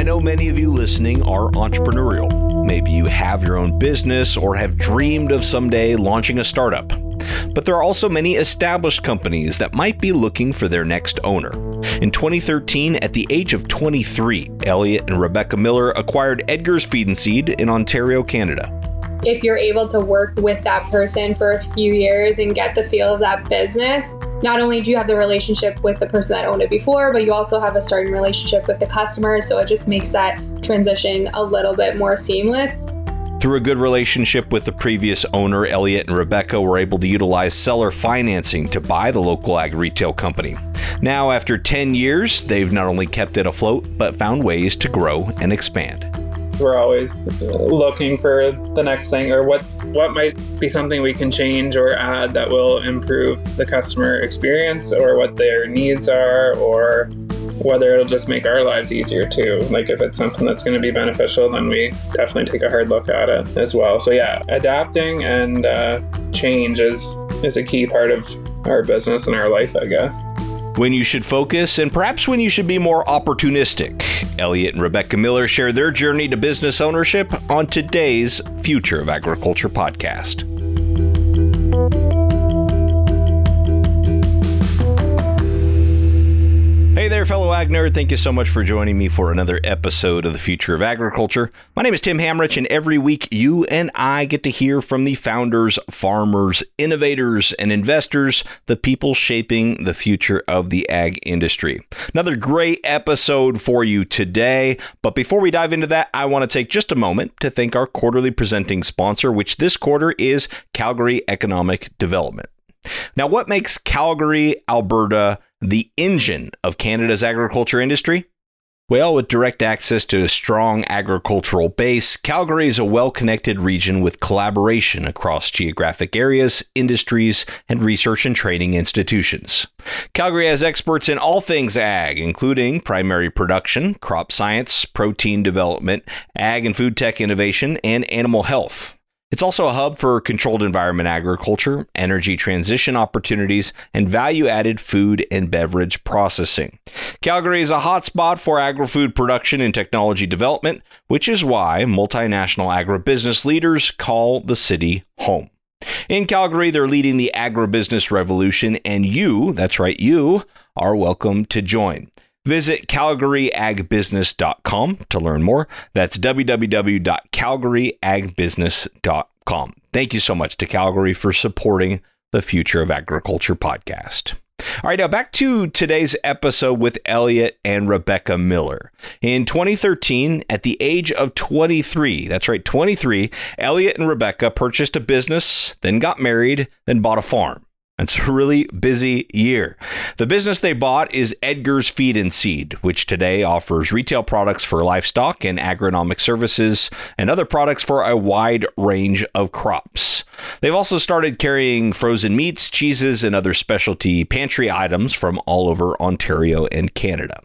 I know many of you listening are entrepreneurial. Maybe you have your own business or have dreamed of someday launching a startup. But there are also many established companies that might be looking for their next owner. In 2013, at the age of 23, Elliott and Rebecca Miller acquired Edgar's Feed and Seed in Ontario, Canada if you're able to work with that person for a few years and get the feel of that business, not only do you have the relationship with the person that owned it before, but you also have a starting relationship with the customer. So it just makes that transition a little bit more seamless. Through a good relationship with the previous owner, Elliott and Rebecca were able to utilize seller financing to buy the local ag retail company. Now, after 10 years, they've not only kept it afloat, but found ways to grow and expand we're always looking for the next thing or what what might be something we can change or add that will improve the customer experience or what their needs are or whether it'll just make our lives easier too. Like if it's something that's going to be beneficial, then we definitely take a hard look at it as well. So yeah, adapting and uh, change is is a key part of our business and our life, I guess when you should focus, and perhaps when you should be more opportunistic. Elliott and Rebecca Miller share their journey to business ownership on today's Future of Agriculture podcast. Hey there, fellow ag nerd. Thank you so much for joining me for another episode of the Future of Agriculture. My name is Tim Hammerich, and every week you and I get to hear from the founders, farmers, innovators, and investors, the people shaping the future of the ag industry. Another great episode for you today. But before we dive into that, I want to take just a moment to thank our quarterly presenting sponsor, which this quarter is Calgary Economic Development. Now, what makes Calgary, Alberta, the engine of Canada's agriculture industry? Well, with direct access to a strong agricultural base, Calgary is a well connected region with collaboration across geographic areas, industries, and research and training institutions. Calgary has experts in all things ag, including primary production, crop science, protein development, ag and food tech innovation, and animal health. It's also a hub for controlled environment agriculture, energy transition opportunities, and value added food and beverage processing. Calgary is a hotspot for agri food production and technology development, which is why multinational agribusiness leaders call the city home. In Calgary, they're leading the agribusiness revolution, and you, that's right, you, are welcome to join. Visit calgaryagbusiness.com to learn more. That's www.calgaryagbusiness.com. Thank you so much to Calgary for supporting the Future of Agriculture podcast. All right, now back to today's episode with Elliott and Rebecca Miller. In 2013, at the age of 23, that's right, 23, Elliott and Rebecca purchased a business, then got married, then bought a farm. It's a really busy year. The business they bought is Edgar's Feed and Seed, which today offers retail products for livestock and agronomic services and other products for a wide range of crops. They've also started carrying frozen meats, cheeses, and other specialty pantry items from all over Ontario and Canada.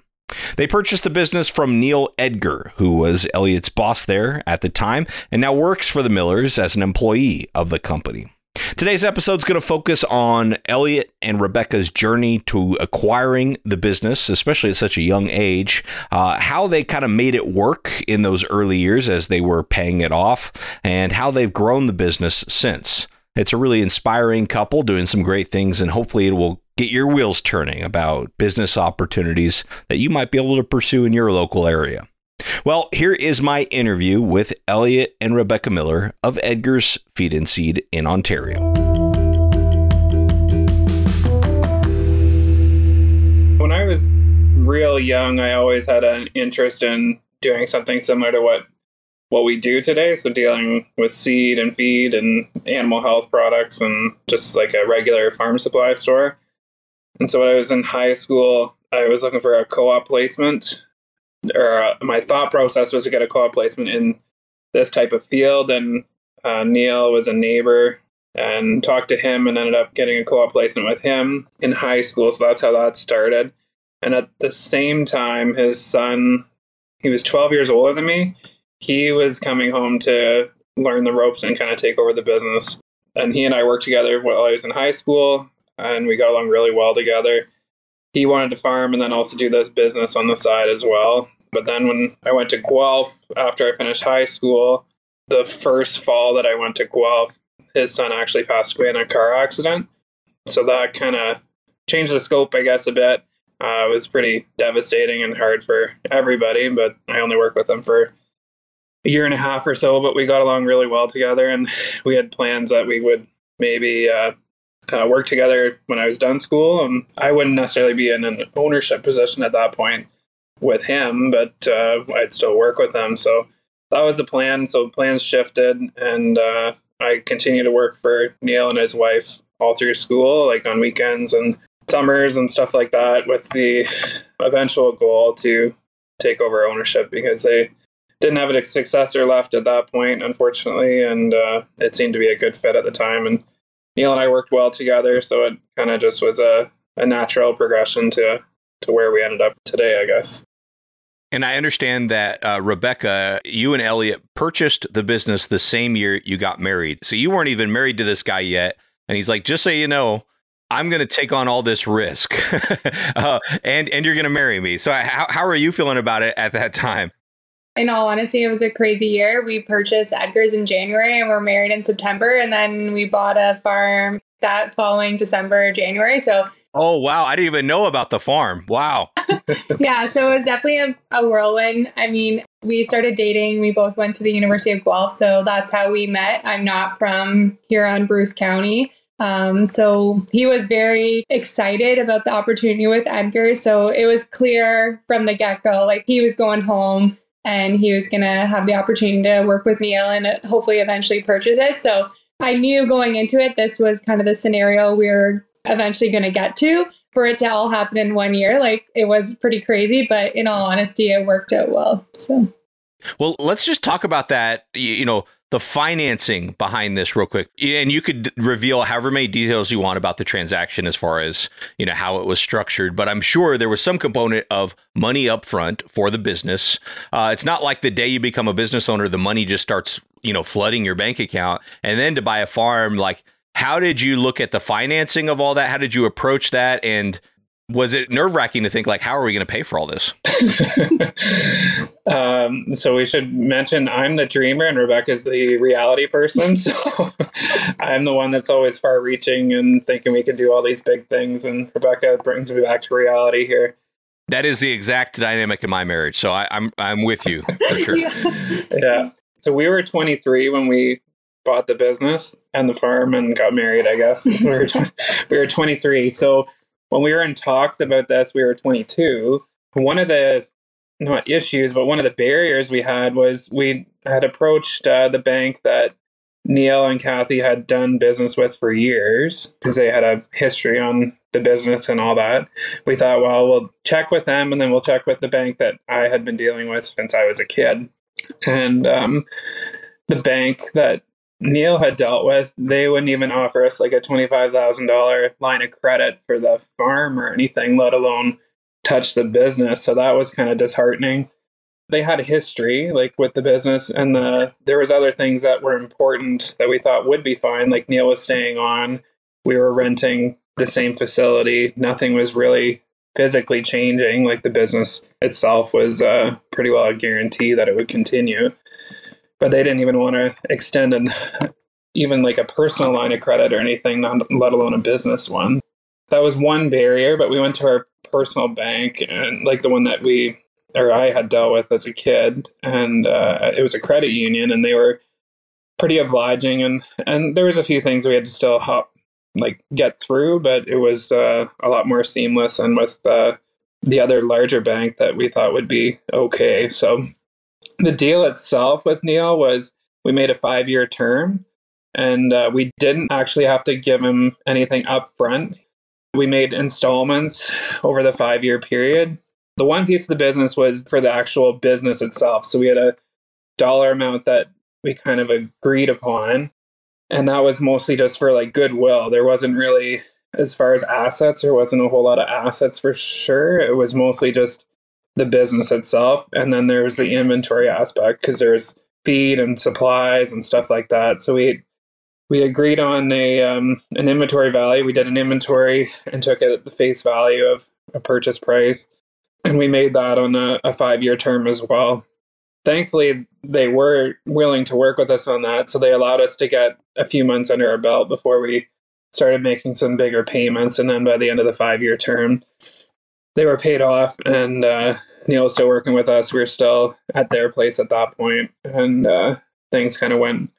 They purchased the business from Neil Edgar, who was Elliott's boss there at the time and now works for the Millers as an employee of the company. Today's episode is going to focus on Elliott and Rebecca's journey to acquiring the business, especially at such a young age, uh, how they kind of made it work in those early years as they were paying it off, and how they've grown the business since. It's a really inspiring couple doing some great things, and hopefully, it will get your wheels turning about business opportunities that you might be able to pursue in your local area. Well, here is my interview with Elliott and Rebecca Miller of Edgar's Feed and Seed in Ontario. When I was real young, I always had an interest in doing something similar to what what we do today. So dealing with seed and feed and animal health products and just like a regular farm supply store. And so when I was in high school, I was looking for a co-op placement or uh, my thought process was to get a co-op placement in this type of field and uh, neil was a neighbor and talked to him and ended up getting a co-op placement with him in high school so that's how that started. And at the same time his son he was 12 years older than me he was coming home to learn the ropes and kind of take over the business. And he and i worked together while i was in high school and we got along really well together. He wanted to farm and then also do this business on the side as well But then when I went to Guelph after I finished high school, the first fall that I went to Guelph, his son actually passed away in a car accident. So that kind of changed the scope, I guess, a bit. Uh, it was pretty devastating and hard for everybody, but I only worked with him for a year and a half or so, but we got along really well together and we had plans that we would maybe uh, uh, work together when I was done school. And I wouldn't necessarily be in an ownership position at that point with him, but uh, I'd still work with him. So that was the plan. So plans shifted, and uh, I continued to work for Neil and his wife all through school, like on weekends and summers and stuff like that, with the eventual goal to take over ownership because they didn't have a successor left at that point, unfortunately, and uh, it seemed to be a good fit at the time. And Neil and I worked well together, so it kind of just was a, a natural progression to to where we ended up today, I guess. And I understand that uh, Rebecca, you and Elliott purchased the business the same year you got married. So you weren't even married to this guy yet. And he's like, just so you know, I'm going to take on all this risk, uh, and and you're going to marry me. So how how are you feeling about it at that time? In all honesty, it was a crazy year. We purchased Edgar's in January and we're married in September, and then we bought a farm that following December, January. So Oh wow, I didn't even know about the farm. Wow. yeah, so it was definitely a, a, whirlwind. I mean, we started dating. We both went to the University of Guelph, so that's how we met. I'm not from Huron, Bruce County. Um, so he was very excited about the opportunity with Edgar. So it was clear from the get go, like he was going home and he was going to have the opportunity to work with Neil and hopefully eventually purchase it. So I knew going into it, this was kind of the scenario we were eventually going to get to for it to all happen in one year. Like it was pretty crazy, but in all honesty, it worked out well. So, well, let's just talk about that. You know, the financing behind this real quick and you could reveal however many details you want about the transaction as far as you know how it was structured but i'm sure there was some component of money up front for the business uh, it's not like the day you become a business owner the money just starts you know flooding your bank account and then to buy a farm like how did you look at the financing of all that? How did you approach that? And was it nerve wracking to think like, how are we going to pay for all this? um, so we should mention I'm the dreamer and Rebecca's the reality person. So I'm the one that's always far reaching and thinking we can do all these big things. And Rebecca brings me back to reality here. That is the exact dynamic in my marriage. So I, I'm I'm with you for sure. yeah. yeah. So we were 23 when we bought the business and the farm and got married, I guess. we, were we were 23. So when we were in talks about this, we were 22. One of the, not issues, but one of the barriers we had was we had approached uh, the bank that Neil and Kathy had done business with for years because they had a history on the business and all that. We thought, well, we'll check with them and then we'll check with the bank that I had been dealing with since I was a kid. And um, the bank that Neil had dealt with, they wouldn't even offer us like a $25,000 line of credit for the farm or anything, let alone touch the business. So that was kind of disheartening. They had a history like with the business and the there was other things that were important that we thought would be fine like Neil was staying on. We were renting the same facility. Nothing was really physically changing like the business itself was uh, pretty well a guarantee that it would continue but they didn't even want to extend an even like a personal line of credit or anything, not let alone a business one. That was one barrier, but we went to our personal bank and like the one that we or I had dealt with as a kid, and uh, it was a credit union, and they were pretty obliging, and and there was a few things we had to still hop like get through, but it was uh, a lot more seamless and with uh, the other larger bank that we thought would be okay. So the deal itself with Neil was we made a five year term and uh, we didn't actually have to give him anything up front. We made installments over the five year period. The one piece of the business was for the actual business itself. So we had a dollar amount that we kind of agreed upon. And that was mostly just for like goodwill. There wasn't really, as far as assets, there wasn't a whole lot of assets for sure. It was mostly just the business itself. And then there's the inventory aspect because there's feed and supplies and stuff like that. So we we agreed on a um, an inventory value. We did an inventory and took it at the face value of a purchase price. and we made that on a, a five year term as well. Thankfully, they were willing to work with us on that, so they allowed us to get a few months under our belt before we started making some bigger payments. And then by the end of the five year term, they were paid off, and uh, Neil was still working with us. We were still at their place at that point, and uh, things kind of went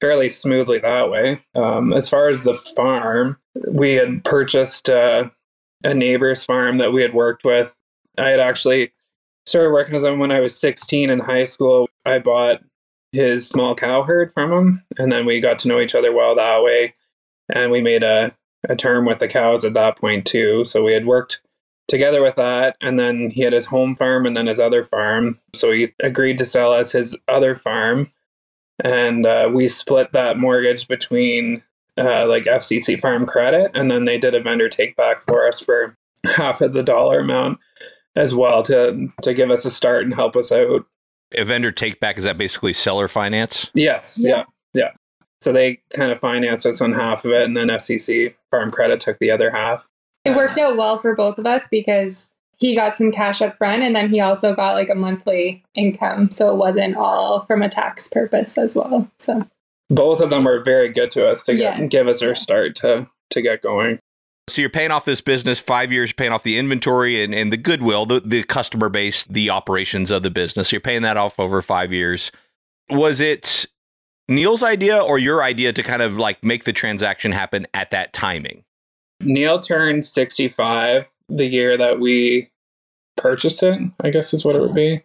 fairly smoothly that way. Um, as far as the farm, we had purchased uh, a neighbor's farm that we had worked with. I had actually started working with him when I was 16 in high school. I bought his small cow herd from him, and then we got to know each other well that way. And we made a, a term with the cows at that point, too. So we had worked together with that. And then he had his home farm and then his other farm. So he agreed to sell us his other farm. And uh, we split that mortgage between uh, like FCC Farm Credit. And then they did a vendor take back for us for half of the dollar amount as well to to give us a start and help us out. A vendor take back is that basically seller finance? Yes, yeah, yeah. yeah. So they kind of financed us on half of it, and then FCC Farm Credit took the other half. It worked out well for both of us because he got some cash up front and then he also got like a monthly income. So it wasn't all from a tax purpose as well. So both of them were very good to us to get, yes. give us our start to to get going. So you're paying off this business five years, paying off the inventory and, and the goodwill, the, the customer base, the operations of the business. So you're paying that off over five years. Was it Neil's idea or your idea to kind of like make the transaction happen at that timing? Neil turned 65 the year that we purchased it, I guess is what it would be.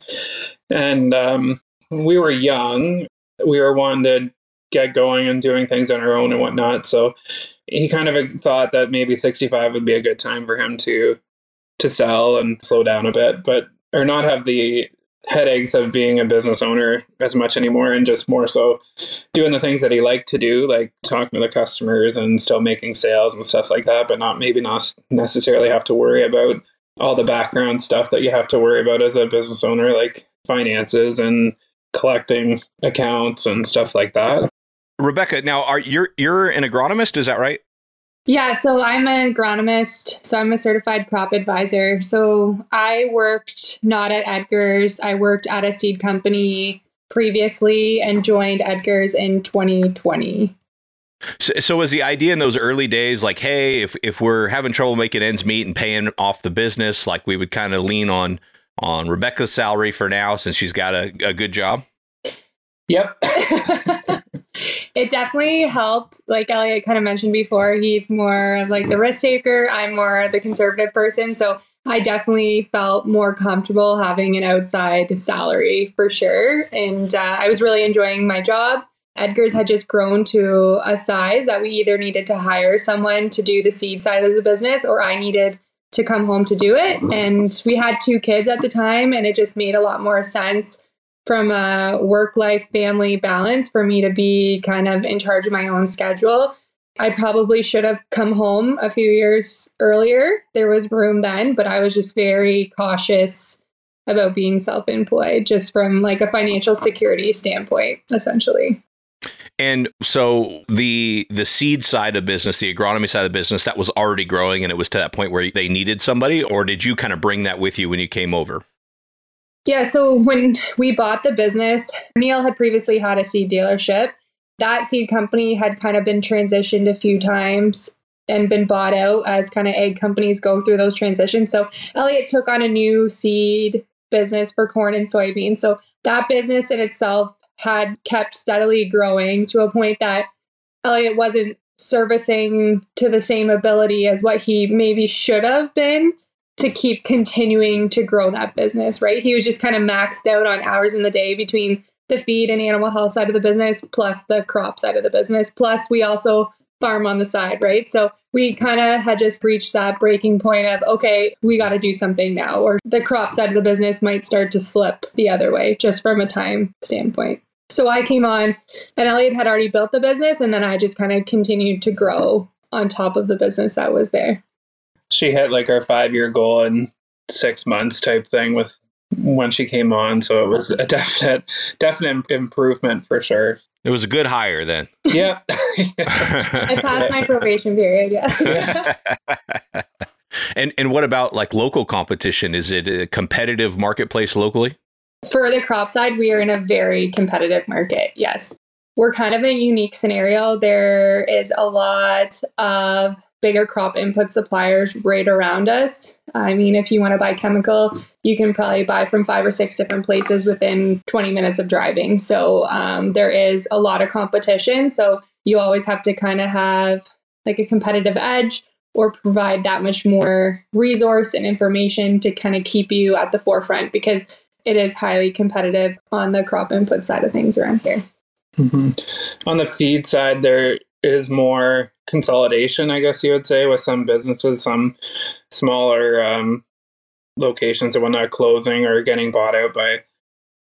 And um, we were young. We were wanting to get going and doing things on our own and whatnot. So he kind of thought that maybe 65 would be a good time for him to to sell and slow down a bit, but or not have the headaches of being a business owner as much anymore and just more so doing the things that he liked to do like talking to the customers and still making sales and stuff like that but not maybe not necessarily have to worry about all the background stuff that you have to worry about as a business owner like finances and collecting accounts and stuff like that Rebecca, now are you're you're an agronomist, is that right? Yeah, so I'm an agronomist. So I'm a certified crop advisor. So I worked not at Edgar's. I worked at a seed company previously and joined Edgar's in 2020. So, so, was the idea in those early days like, hey, if if we're having trouble making ends meet and paying off the business, like we would kind of lean on on Rebecca's salary for now since she's got a, a good job? Yep. it definitely helped. Like Elliott kind of mentioned before, he's more of like the risk taker. I'm more the conservative person. So I definitely felt more comfortable having an outside salary for sure. And uh, I was really enjoying my job. Edgar's had just grown to a size that we either needed to hire someone to do the seed side of the business or I needed to come home to do it. And we had two kids at the time, and it just made a lot more sense from a work life family balance for me to be kind of in charge of my own schedule. I probably should have come home a few years earlier. There was room then, but I was just very cautious about being self employed, just from like a financial security standpoint, essentially. And so the the seed side of business, the agronomy side of business, that was already growing, and it was to that point where they needed somebody, or did you kind of bring that with you when you came over? Yeah, so when we bought the business, Neil had previously had a seed dealership. That seed company had kind of been transitioned a few times and been bought out as kind of ag companies go through those transitions. So Elliott took on a new seed business for corn and soybeans. So that business in itself had kept steadily growing to a point that Elliott wasn't servicing to the same ability as what he maybe should have been to keep continuing to grow that business, right? He was just kind of maxed out on hours in the day between the feed and animal health side of the business, plus the crop side of the business. Plus, we also farm on the side, right? So we kind of had just reached that breaking point of, okay, we got to do something now, or the crop side of the business might start to slip the other way, just from a time standpoint. So I came on, and Elliott had already built the business, and then I just kind of continued to grow on top of the business that was there she hit like our five year goal in six months type thing with when she came on. So it was a definite, definite improvement for sure. It was a good hire then. Yeah. I passed my probation period. Yeah. And and what about like local competition? Is it a competitive marketplace locally? For the crop side, we are in a very competitive market. Yes. We're kind of a unique scenario. There is a lot of bigger crop input suppliers right around us. I mean, if you want to buy chemical, you can probably buy from five or six different places within 20 minutes of driving. So um, there is a lot of competition. So you always have to kind of have like a competitive edge or provide that much more resource and information to kind of keep you at the forefront because it is highly competitive on the crop input side of things around here. Mm-hmm. On the feed side, there is more consolidation, I guess you would say, with some businesses, some smaller um, locations and whatnot closing or getting bought out by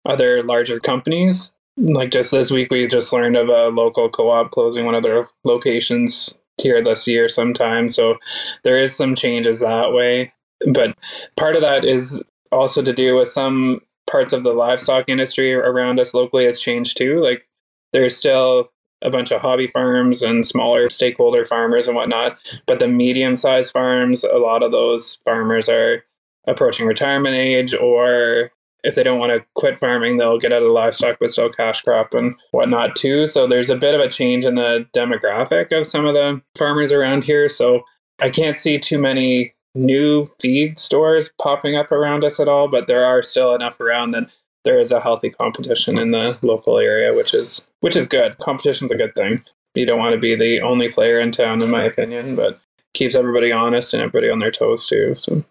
other larger companies. Like just this week, we just learned of a local co op closing one of their locations here this year sometime. So there is some changes that way. But part of that is also to do with some parts of the livestock industry around us locally has changed too. Like there's still a bunch of hobby farms and smaller stakeholder farmers and whatnot. But the medium sized farms, a lot of those farmers are approaching retirement age or if they don't want to quit farming, they'll get out of livestock but still cash crop and whatnot too. So there's a bit of a change in the demographic of some of the farmers around here. So I can't see too many new feed stores popping up around us at all, but there are still enough around that there is a healthy competition in the local area, which is which is good. Competition's a good thing. You don't want to be the only player in town, in my opinion, but keeps everybody honest and everybody on their toes too. So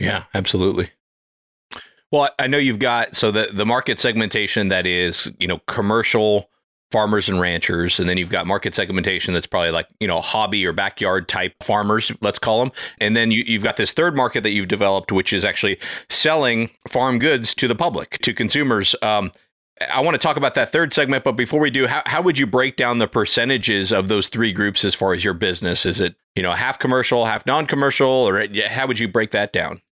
yeah, absolutely. Well, I know you've got so the the market segmentation that is you know commercial farmers and ranchers and then you've got market segmentation that's probably like you know hobby or backyard type farmers let's call them and then you, you've got this third market that you've developed which is actually selling farm goods to the public to consumers um, I want to talk about that third segment, but before we do, how, how would you break down the percentages of those three groups as far as your business? Is it, you know, half commercial, half non-commercial, or how would you break that down?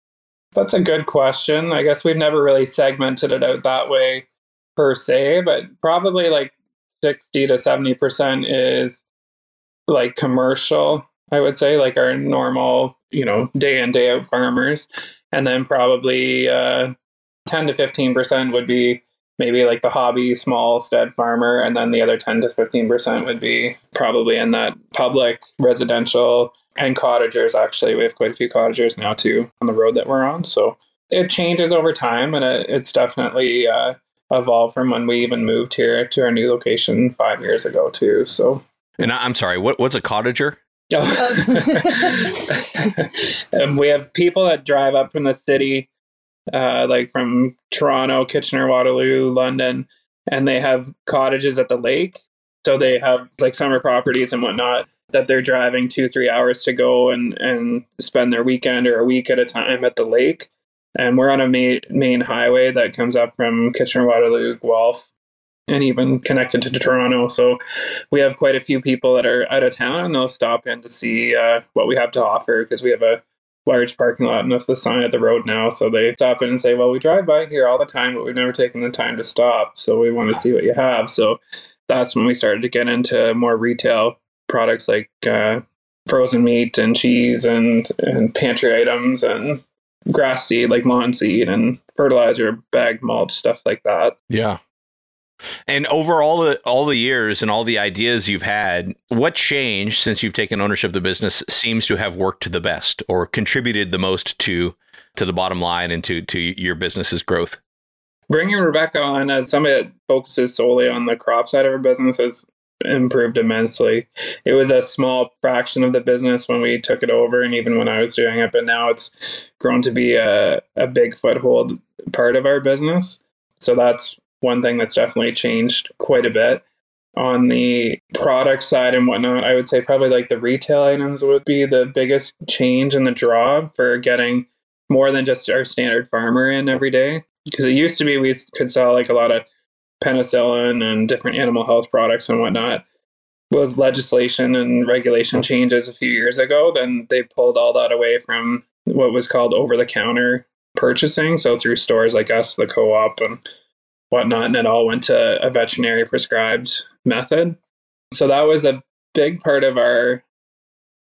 That's a good question. I guess we've never really segmented it out that way per se, but probably like 60 to 70% is like commercial, I would say, like our normal, you know, day in, day out farmers. And then probably uh, 10 to 15% would be maybe like the hobby small stead farmer. And then the other 10 to 15% would be probably in that public, residential, and cottagers. Actually, we have quite a few cottagers now too on the road that we're on. So it changes over time and it, it's definitely uh, evolved from when we even moved here to our new location five years ago too. So, and I'm sorry, what what's a cottager? um, we have people that drive up from the city, uh, like from Toronto, Kitchener, Waterloo, London, and they have cottages at the lake. So they have like summer properties and whatnot that they're driving two, three hours to go and, and spend their weekend or a week at a time at the lake. And we're on a main, main highway that comes up from Kitchener Waterloo, Guelph, and even connected to Toronto. So we have quite a few people that are out of town and they'll stop in to see uh, what we have to offer because we have a large parking lot and that's the sign at the road now. So they stop in and say, Well, we drive by here all the time, but we've never taken the time to stop. So we want to see what you have. So that's when we started to get into more retail products like uh, frozen meat and cheese and, and pantry items and grass seed like lawn seed and fertilizer, bag mulch, stuff like that. Yeah. And over all the all the years and all the ideas you've had, what change since you've taken ownership of the business seems to have worked the best or contributed the most to to the bottom line and to to your business's growth? Bringing Rebecca on as somebody that focuses solely on the crop side of her business has improved immensely. It was a small fraction of the business when we took it over, and even when I was doing it, but now it's grown to be a, a big foothold part of our business. So that's one thing that's definitely changed quite a bit. On the product side and whatnot, I would say probably like the retail items would be the biggest change in the draw for getting more than just our standard farmer in every day. Because it used to be we could sell like a lot of penicillin and different animal health products and whatnot. With legislation and regulation changes a few years ago, then they pulled all that away from what was called over the counter purchasing. So through stores like us, the co op, and whatnot, and it all went to a veterinary prescribed method. So that was a big part of our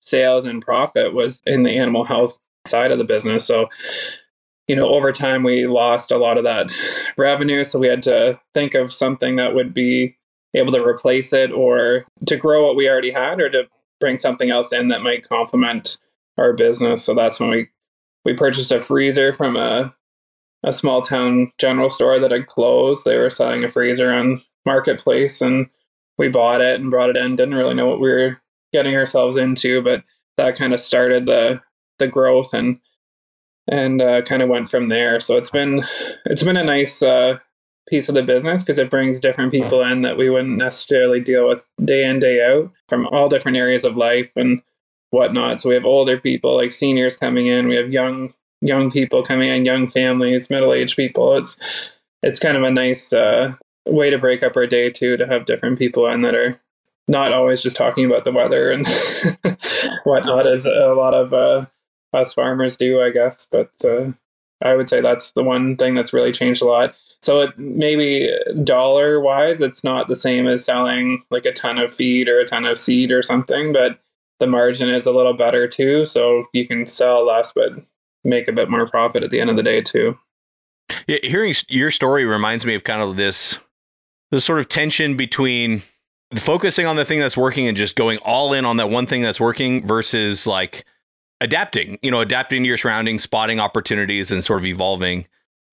sales and profit was in the animal health side of the business. So, you know, over time we lost a lot of that revenue. So we had to think of something that would be able to replace it or to grow what we already had or to bring something else in that might complement our business. So that's when we we purchased a freezer from a a small town general store that had closed. They were selling a freezer on marketplace and we bought it and brought it in. Didn't really know what we were getting ourselves into, but that kind of started the the growth and and uh, kind of went from there. So it's been it's been a nice uh, piece of the business because it brings different people in that we wouldn't necessarily deal with day in day out from all different areas of life and whatnot. So we have older people like seniors coming in. We have young young people coming in, young families, middle aged people. It's it's kind of a nice uh, way to break up our day too to have different people in that are not always just talking about the weather and whatnot as a lot of uh, us farmers do, I guess. But uh, I would say that's the one thing that's really changed a lot. So it maybe dollar wise, it's not the same as selling like a ton of feed or a ton of seed or something, but the margin is a little better too. So you can sell less, but make a bit more profit at the end of the day too. Yeah, hearing your story reminds me of kind of this this sort of tension between focusing on the thing that's working and just going all in on that one thing that's working versus like adapting, you know, adapting to your surroundings, spotting opportunities and sort of evolving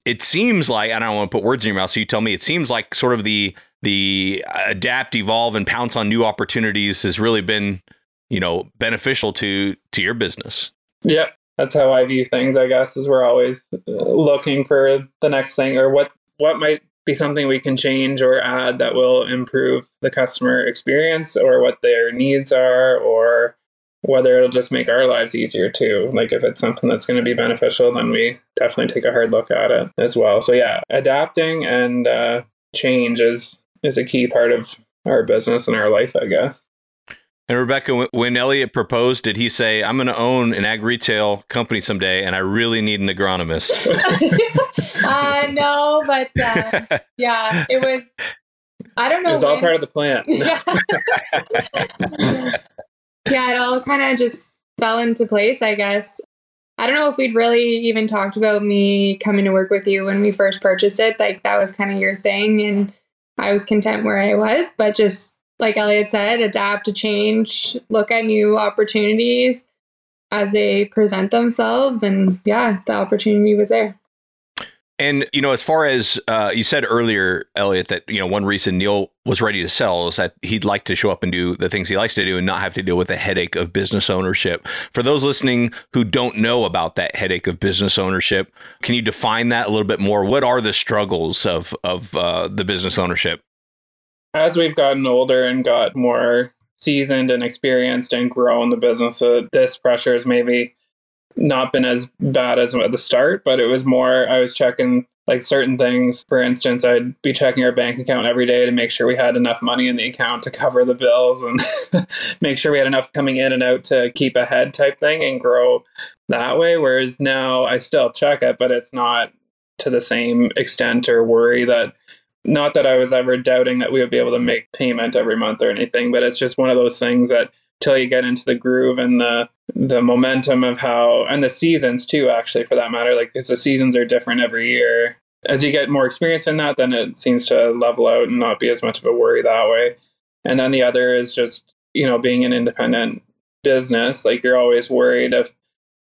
it seems like I don't want to put words in your mouth, so you tell me. It seems like sort of the the adapt, evolve, and pounce on new opportunities has really been, you know, beneficial to to your business. Yeah, that's how I view things. I guess is we're always uh, looking for the next thing or what what might be something we can change or add that will improve the customer experience or what their needs are or whether it'll just make our lives easier too. Like if it's something that's going to be beneficial, then we definitely take a hard look at it as well. So yeah, adapting and uh, change is is a key part of our business and our life, I guess. And Rebecca, when Elliott proposed, did he say, "I'm going to own an ag retail company someday, and I really need an agronomist"? uh, no, but uh, yeah, it was. I don't know. It was when. all part of the plan. yeah yeah, it all kind of just fell into place, I guess. I don't know if we'd really even talked about me coming to work with you when we first purchased it. Like that was kind of your thing, and I was content where I was. But just like Elliott said, adapt to change, look at new opportunities as they present themselves. And yeah, the opportunity was there. And you know, as far as uh, you said earlier, Elliott, that you know one reason Neil was ready to sell is that he'd like to show up and do the things he likes to do and not have to deal with the headache of business ownership. For those listening who don't know about that headache of business ownership, can you define that a little bit more? What are the struggles of of uh, the business ownership? As we've gotten older and got more seasoned and experienced and grown the business, uh, this pressure is maybe not been as bad as at the start, but it was more I was checking like certain things. For instance, I'd be checking our bank account every day to make sure we had enough money in the account to cover the bills and make sure we had enough coming in and out to keep ahead type thing and grow that way. Whereas now I still check it, but it's not to the same extent or worry that not that I was ever doubting that we would be able to make payment every month or anything, but it's just one of those things that till you get into the groove and the the momentum of how and the seasons too actually for that matter like because the seasons are different every year. As you get more experience in that then it seems to level out and not be as much of a worry that way. And then the other is just you know being an independent business like you're always worried if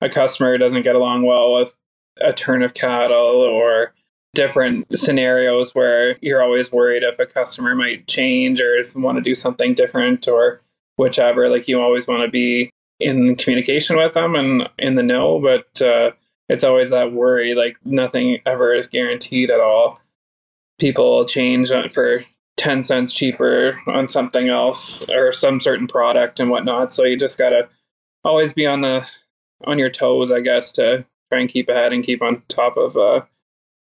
a customer doesn't get along well with a turn of cattle or different scenarios where you're always worried if a customer might change or want to do something different or whichever. Like you always want to be in communication with them and in the know, but uh, it's always that worry. Like nothing ever is guaranteed at all. People change for 10 cents cheaper on something else or some certain product and whatnot. So you just got to always be on the on your toes, I guess, to try and keep ahead and keep on top of uh,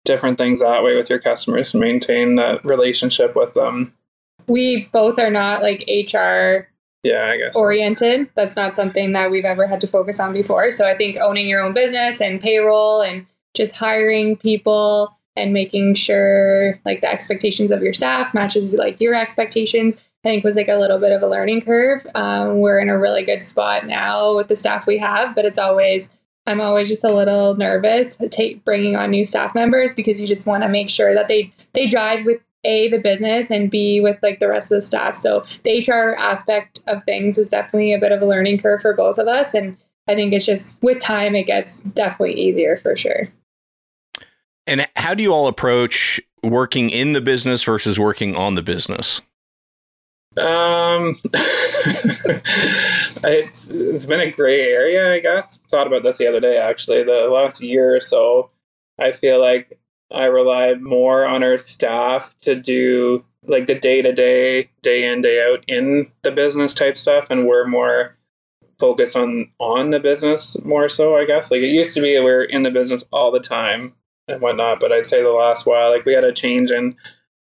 different things that way with your customers and maintain that relationship with them. We both are not like HR yeah, I guess oriented. That's not something that we've ever had to focus on before. So I think owning your own business and payroll and just hiring people and making sure like the expectations of your staff matches like your expectations i think was like a little bit of a learning curve um, we're in a really good spot now with the staff we have but it's always I'm always just a little nervous take bringing on new staff members because you just want to make sure that they they drive with a the business and b with like the rest of the staff. So the HR aspect of things was definitely a bit of a learning curve for both of us, and I think it's just with time it gets definitely easier for sure. And how do you all approach working in the business versus working on the business? Um, it's it's been a gray area, I guess. Thought about this the other day. Actually, the last year or so, I feel like I rely more on our staff to do like the day to day, day in, day out in the business type stuff, and we're more focused on on the business more so. I guess like it used to be, we we're in the business all the time and whatnot. But I'd say the last while, like we had a change in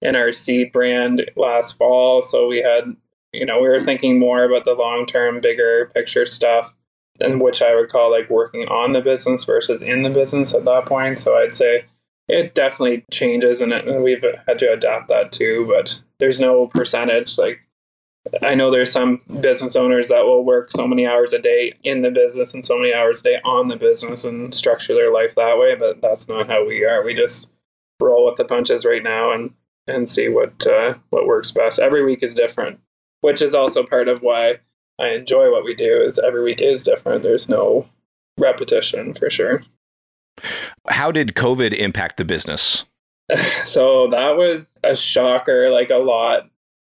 in our seed brand last fall. So we had, you know, we were thinking more about the long term, bigger picture stuff, and which I would call like working on the business versus in the business at that point. So I'd say it definitely changes and, we've had to adapt that too, but there's no percentage. Like, I know there's some business owners that will work so many hours a day in the business and so many hours a day on the business and structure their life that way, but that's not how we are. We just roll with the punches right now and and see what uh, what works best. Every week is different, which is also part of why I enjoy what we do. Is every week is different. There's no repetition for sure. How did COVID impact the business? so that was a shocker, like a lot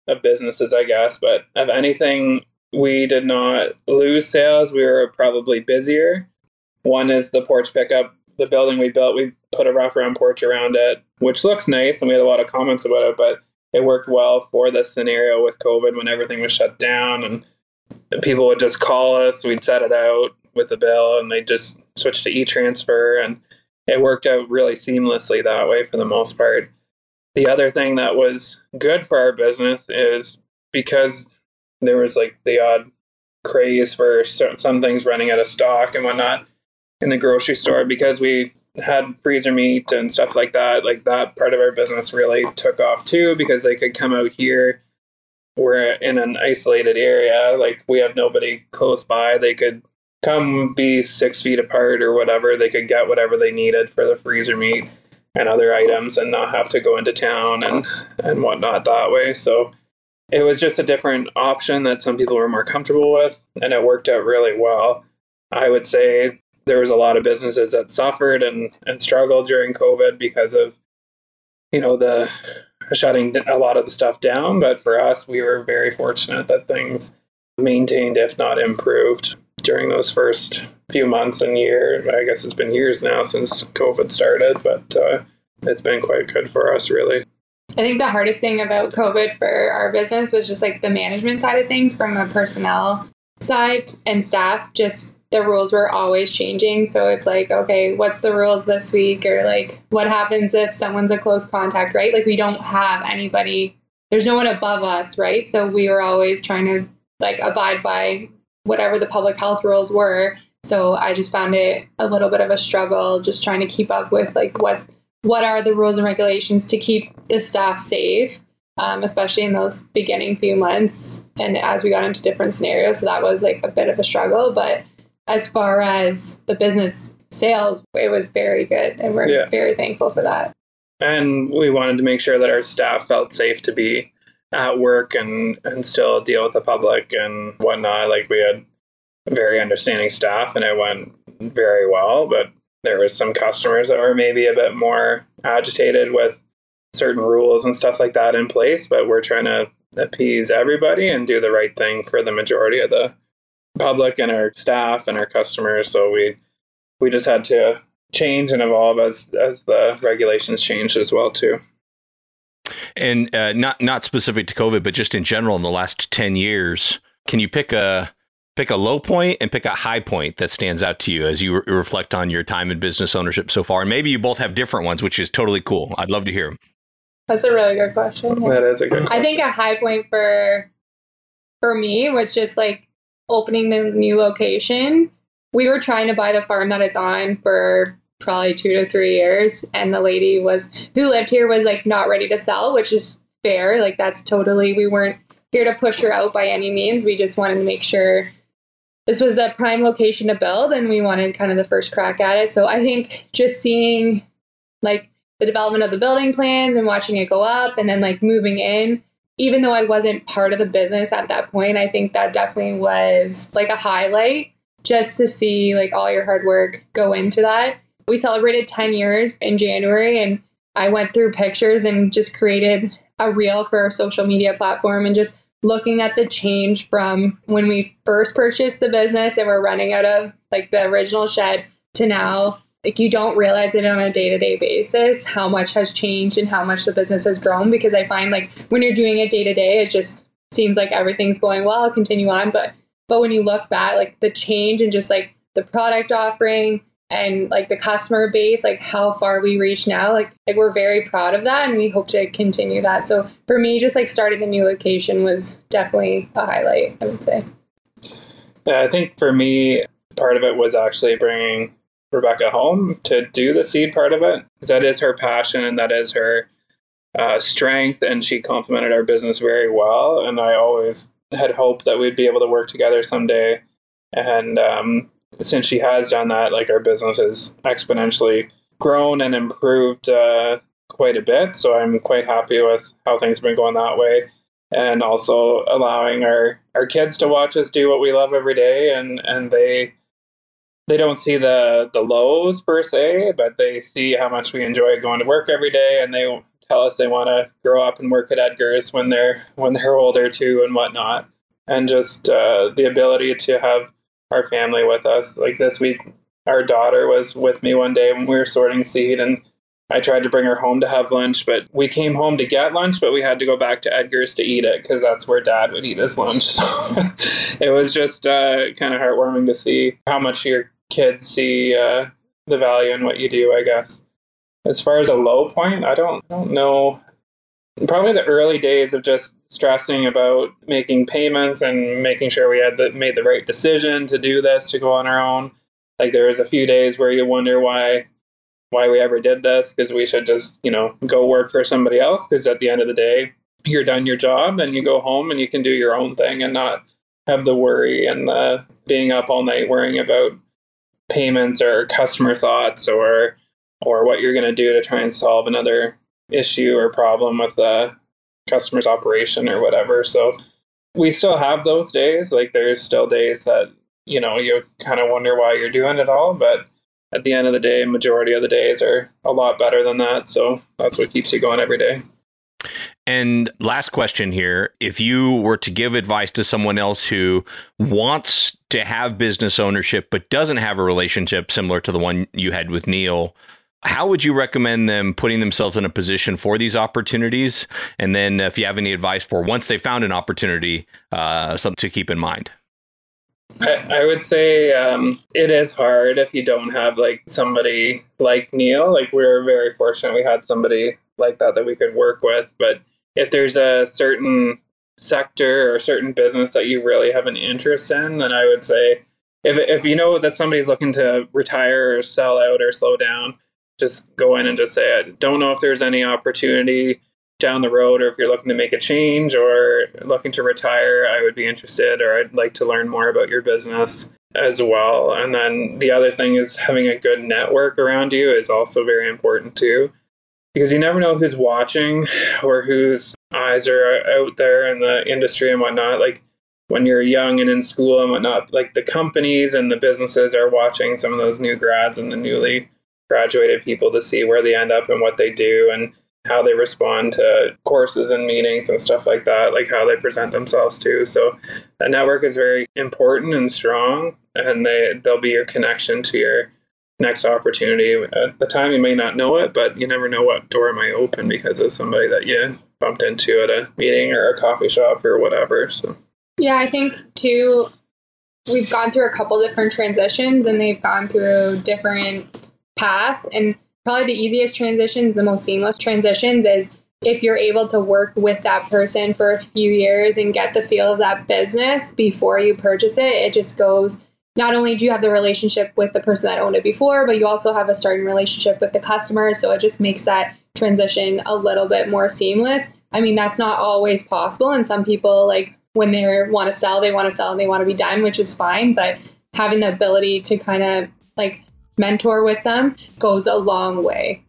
of businesses, I guess. But of anything, we did not lose sales. We were probably busier. One is the porch pickup the building we built, we put a wraparound porch around it, which looks nice, and we had a lot of comments about it. But it worked well for this scenario with COVID when everything was shut down, and people would just call us. We'd set it out with the bill, and they just switch to e-transfer, and it worked out really seamlessly that way for the most part. The other thing that was good for our business is because there was like the odd craze for certain, some things running out of stock and whatnot in the grocery store because we had freezer meat and stuff like that. Like that part of our business really took off too because they could come out here. We're in an isolated area. Like we have nobody close by. They could come be six feet apart or whatever. They could get whatever they needed for the freezer meat and other items and not have to go into town and, and whatnot that way. So it was just a different option that some people were more comfortable with and it worked out really well. I would say there was a lot of businesses that suffered and, and struggled during COVID because of, you know, the shutting a lot of the stuff down. But for us, we were very fortunate that things maintained, if not improved, during those first few months and year. I guess it's been years now since COVID started, but uh, it's been quite good for us, really. I think the hardest thing about COVID for our business was just like the management side of things from a personnel side and staff just the rules were always changing. So it's like, okay, what's the rules this week? Or like, what happens if someone's a close contact, right? Like, we don't have anybody, there's no one above us, right? So we were always trying to like abide by whatever the public health rules were. So I just found it a little bit of a struggle just trying to keep up with like what what are the rules and regulations to keep the staff safe, um, especially in those beginning few months and as we got into different scenarios. So that was like a bit of a struggle, but as far as the business sales, it was very good. And we're yeah. very thankful for that. And we wanted to make sure that our staff felt safe to be at work and, and still deal with the public and whatnot. Like we had very understanding staff and it went very well, but there was some customers that were maybe a bit more agitated with certain rules and stuff like that in place, but we're trying to appease everybody and do the right thing for the majority of the public and our staff and our customers. So we we just had to change and evolve as as the regulations changed as well too. And uh, not not specific to COVID, but just in general in the last ten years, can you pick a pick a low point and pick a high point that stands out to you as you re- reflect on your time in business ownership so far? And maybe you both have different ones, which is totally cool. I'd love to hear them. That's a really good question. That is a good. Question. I think a high point for for me was just like opening the new location, we were trying to buy the farm that it's on for probably two to three years. And the lady was who lived here was like not ready to sell, which is fair. Like that's totally we weren't here to push her out by any means. We just wanted to make sure this was the prime location to build and we wanted kind of the first crack at it. So I think just seeing like the development of the building plans and watching it go up and then like moving in, even though I wasn't part of the business at that point, I think that definitely was like a highlight just to see like all your hard work go into that. We celebrated 10 years in January and I went through pictures and just created a reel for our social media platform and just looking at the change from when we first purchased the business and we're running out of like the original shed to now. Like you don't realize it on a day-to-day basis how much has changed and how much the business has grown because i find like when you're doing it day to day it just seems like everything's going well continue on. But but when you look back like the change and just like the product offering and like the customer base, like how far we reach now, like like we're very proud of that and we hope to continue that. So for me, just like starting a new location was definitely a highlight, I would say. Yeah, I think for me, part of it was actually bringing Rebecca home to do the seed part of it. That is her passion and that is her uh, strength, and she complemented our business very well. And I always had hoped that we'd be able to work together someday. And um, since she has done that, like our business has exponentially grown and improved uh, quite a bit. So I'm quite happy with how things have been going that way. And also allowing our, our kids to watch us do what we love every day and, and they they don't see the the lows per se, but they see how much we enjoy going to work every day and they tell us they want to grow up and work at Edgar's when they're when they're older too and whatnot. And just uh, the ability to have our family with us. Like this week, our daughter was with me one day when we were sorting seed, and I tried to bring her home to have lunch, but we came home to get lunch, but we had to go back to Edgar's to eat it because that's where Dad would eat his lunch. So it was just uh, kind of heartwarming to see how much your kids see uh, the value in what you do. I guess. As far as a low point, I don't I don't know probably the early days of just stressing about making payments and making sure we had the, made the right decision to do this to go on our own. Like there was a few days where you wonder why why we ever did this because we should just you know go work for somebody else because at the end of the day you're done your job and you go home and you can do your own thing and not have the worry and the being up all night worrying about payments or customer thoughts or or what you're going to do to try and solve another issue or problem with the customer's operation or whatever. So we still have those days. Like there's still days that, you know, you kind of wonder why you're doing it all, but at the end of the day, majority of the days are a lot better than that. So that's what keeps you going every day. And last question here. If you were to give advice to someone else who wants to have business ownership but doesn't have a relationship similar to the one you had with Niel, how would you recommend them putting themselves in a position for these opportunities? And then, if you have any advice for once they found an opportunity, uh, something to keep in mind. I, would say um, it is hard if you don't have like somebody like Niel. Like we're very fortunate we had somebody like that that we could work with. But if there's a certain sector or certain business that you really have an interest in, then I would say if if you know that somebody's looking to retire or sell out or slow down, just go in and just say, I don't know if there's any opportunity down the road or if you're looking to make a change or looking to retire, I would be interested or I'd like to learn more about your business as well. And then the other thing is having a good network around you is also very important too. Because you never know who's watching or whose eyes are out there in the industry and whatnot. Like when you're young and in school and whatnot, like the companies and the businesses are watching some of those new grads and the newly graduated people to see where they end up and what they do and how they respond to courses and meetings and stuff like that, like how they present themselves too. So a network is very important and strong and they they'll be your connection to your next opportunity. At the time you may not know it, but you never know what door might open because of somebody that you bumped into at a meeting or a coffee shop or whatever. So Yeah, I think too we've gone through a couple different transitions and they've gone through different pass. And probably the easiest transitions, the most seamless transitions is if you're able to work with that person for a few years and get the feel of that business before you purchase it, it just goes. Not only do you have the relationship with the person that owned it before, but you also have a starting relationship with the customer. So it just makes that transition a little bit more seamless. I mean, that's not always possible. And some people, like when they want to sell, they want to sell and they want to be done, which is fine. But having the ability to kind of like mentor with them goes a long way.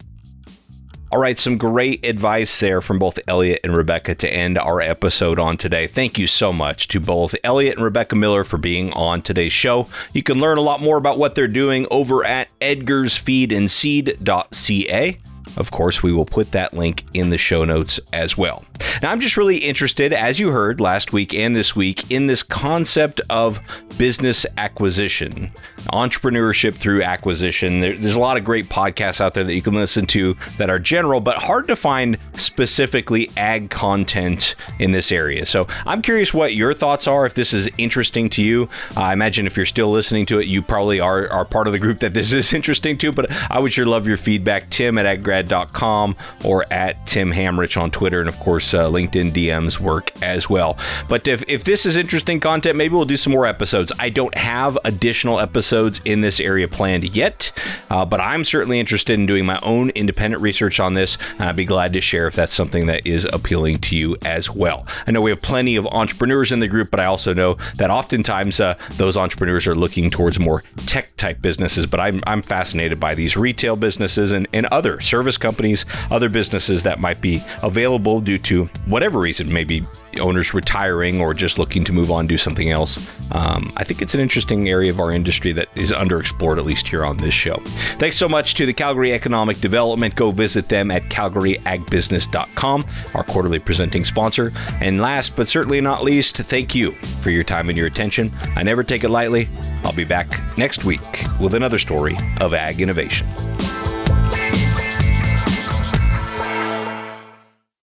All right, some great advice there from both Elliott and Rebecca to end our episode on today. Thank you so much to both Elliott and Rebecca Miller for being on today's show. You can learn a lot more about what they're doing over at edgarsfeedandseed.ca. Of course, we will put that link in the show notes as well. Now, I'm just really interested, as you heard last week and this week, in this concept of business acquisition, entrepreneurship through acquisition. there's a lot of great podcasts out there that you can listen to that are general, but hard to find specifically ag content in this area. So I'm curious what your thoughts are, if this is interesting to you. I imagine if you're still listening to it, you probably are, are part of the group that this is interesting to, but I would sure love your feedback. Tim at aggrad com or at Tim Hammerich on Twitter. And of course, uh, LinkedIn DMs work as well. But if, if this is interesting content, maybe we'll do some more episodes. I don't have additional episodes in this area planned yet, uh, but I'm certainly interested in doing my own independent research on this. I'd be glad to share if that's something that is appealing to you as well. I know we have plenty of entrepreneurs in the group, but I also know that oftentimes uh, those entrepreneurs are looking towards more tech type businesses. But I'm, I'm fascinated by these retail businesses and, and other service service companies, other businesses that might be available due to whatever reason, maybe owners retiring or just looking to move on, do something else. Um, I think it's an interesting area of our industry that is underexplored, at least here on this show. Thanks so much to the Calgary Economic Development. Go visit them at calgaryagbusiness.com, our quarterly presenting sponsor. And last but certainly not least, thank you for your time and your attention. I never take it lightly. I'll be back next week with another story of ag innovation.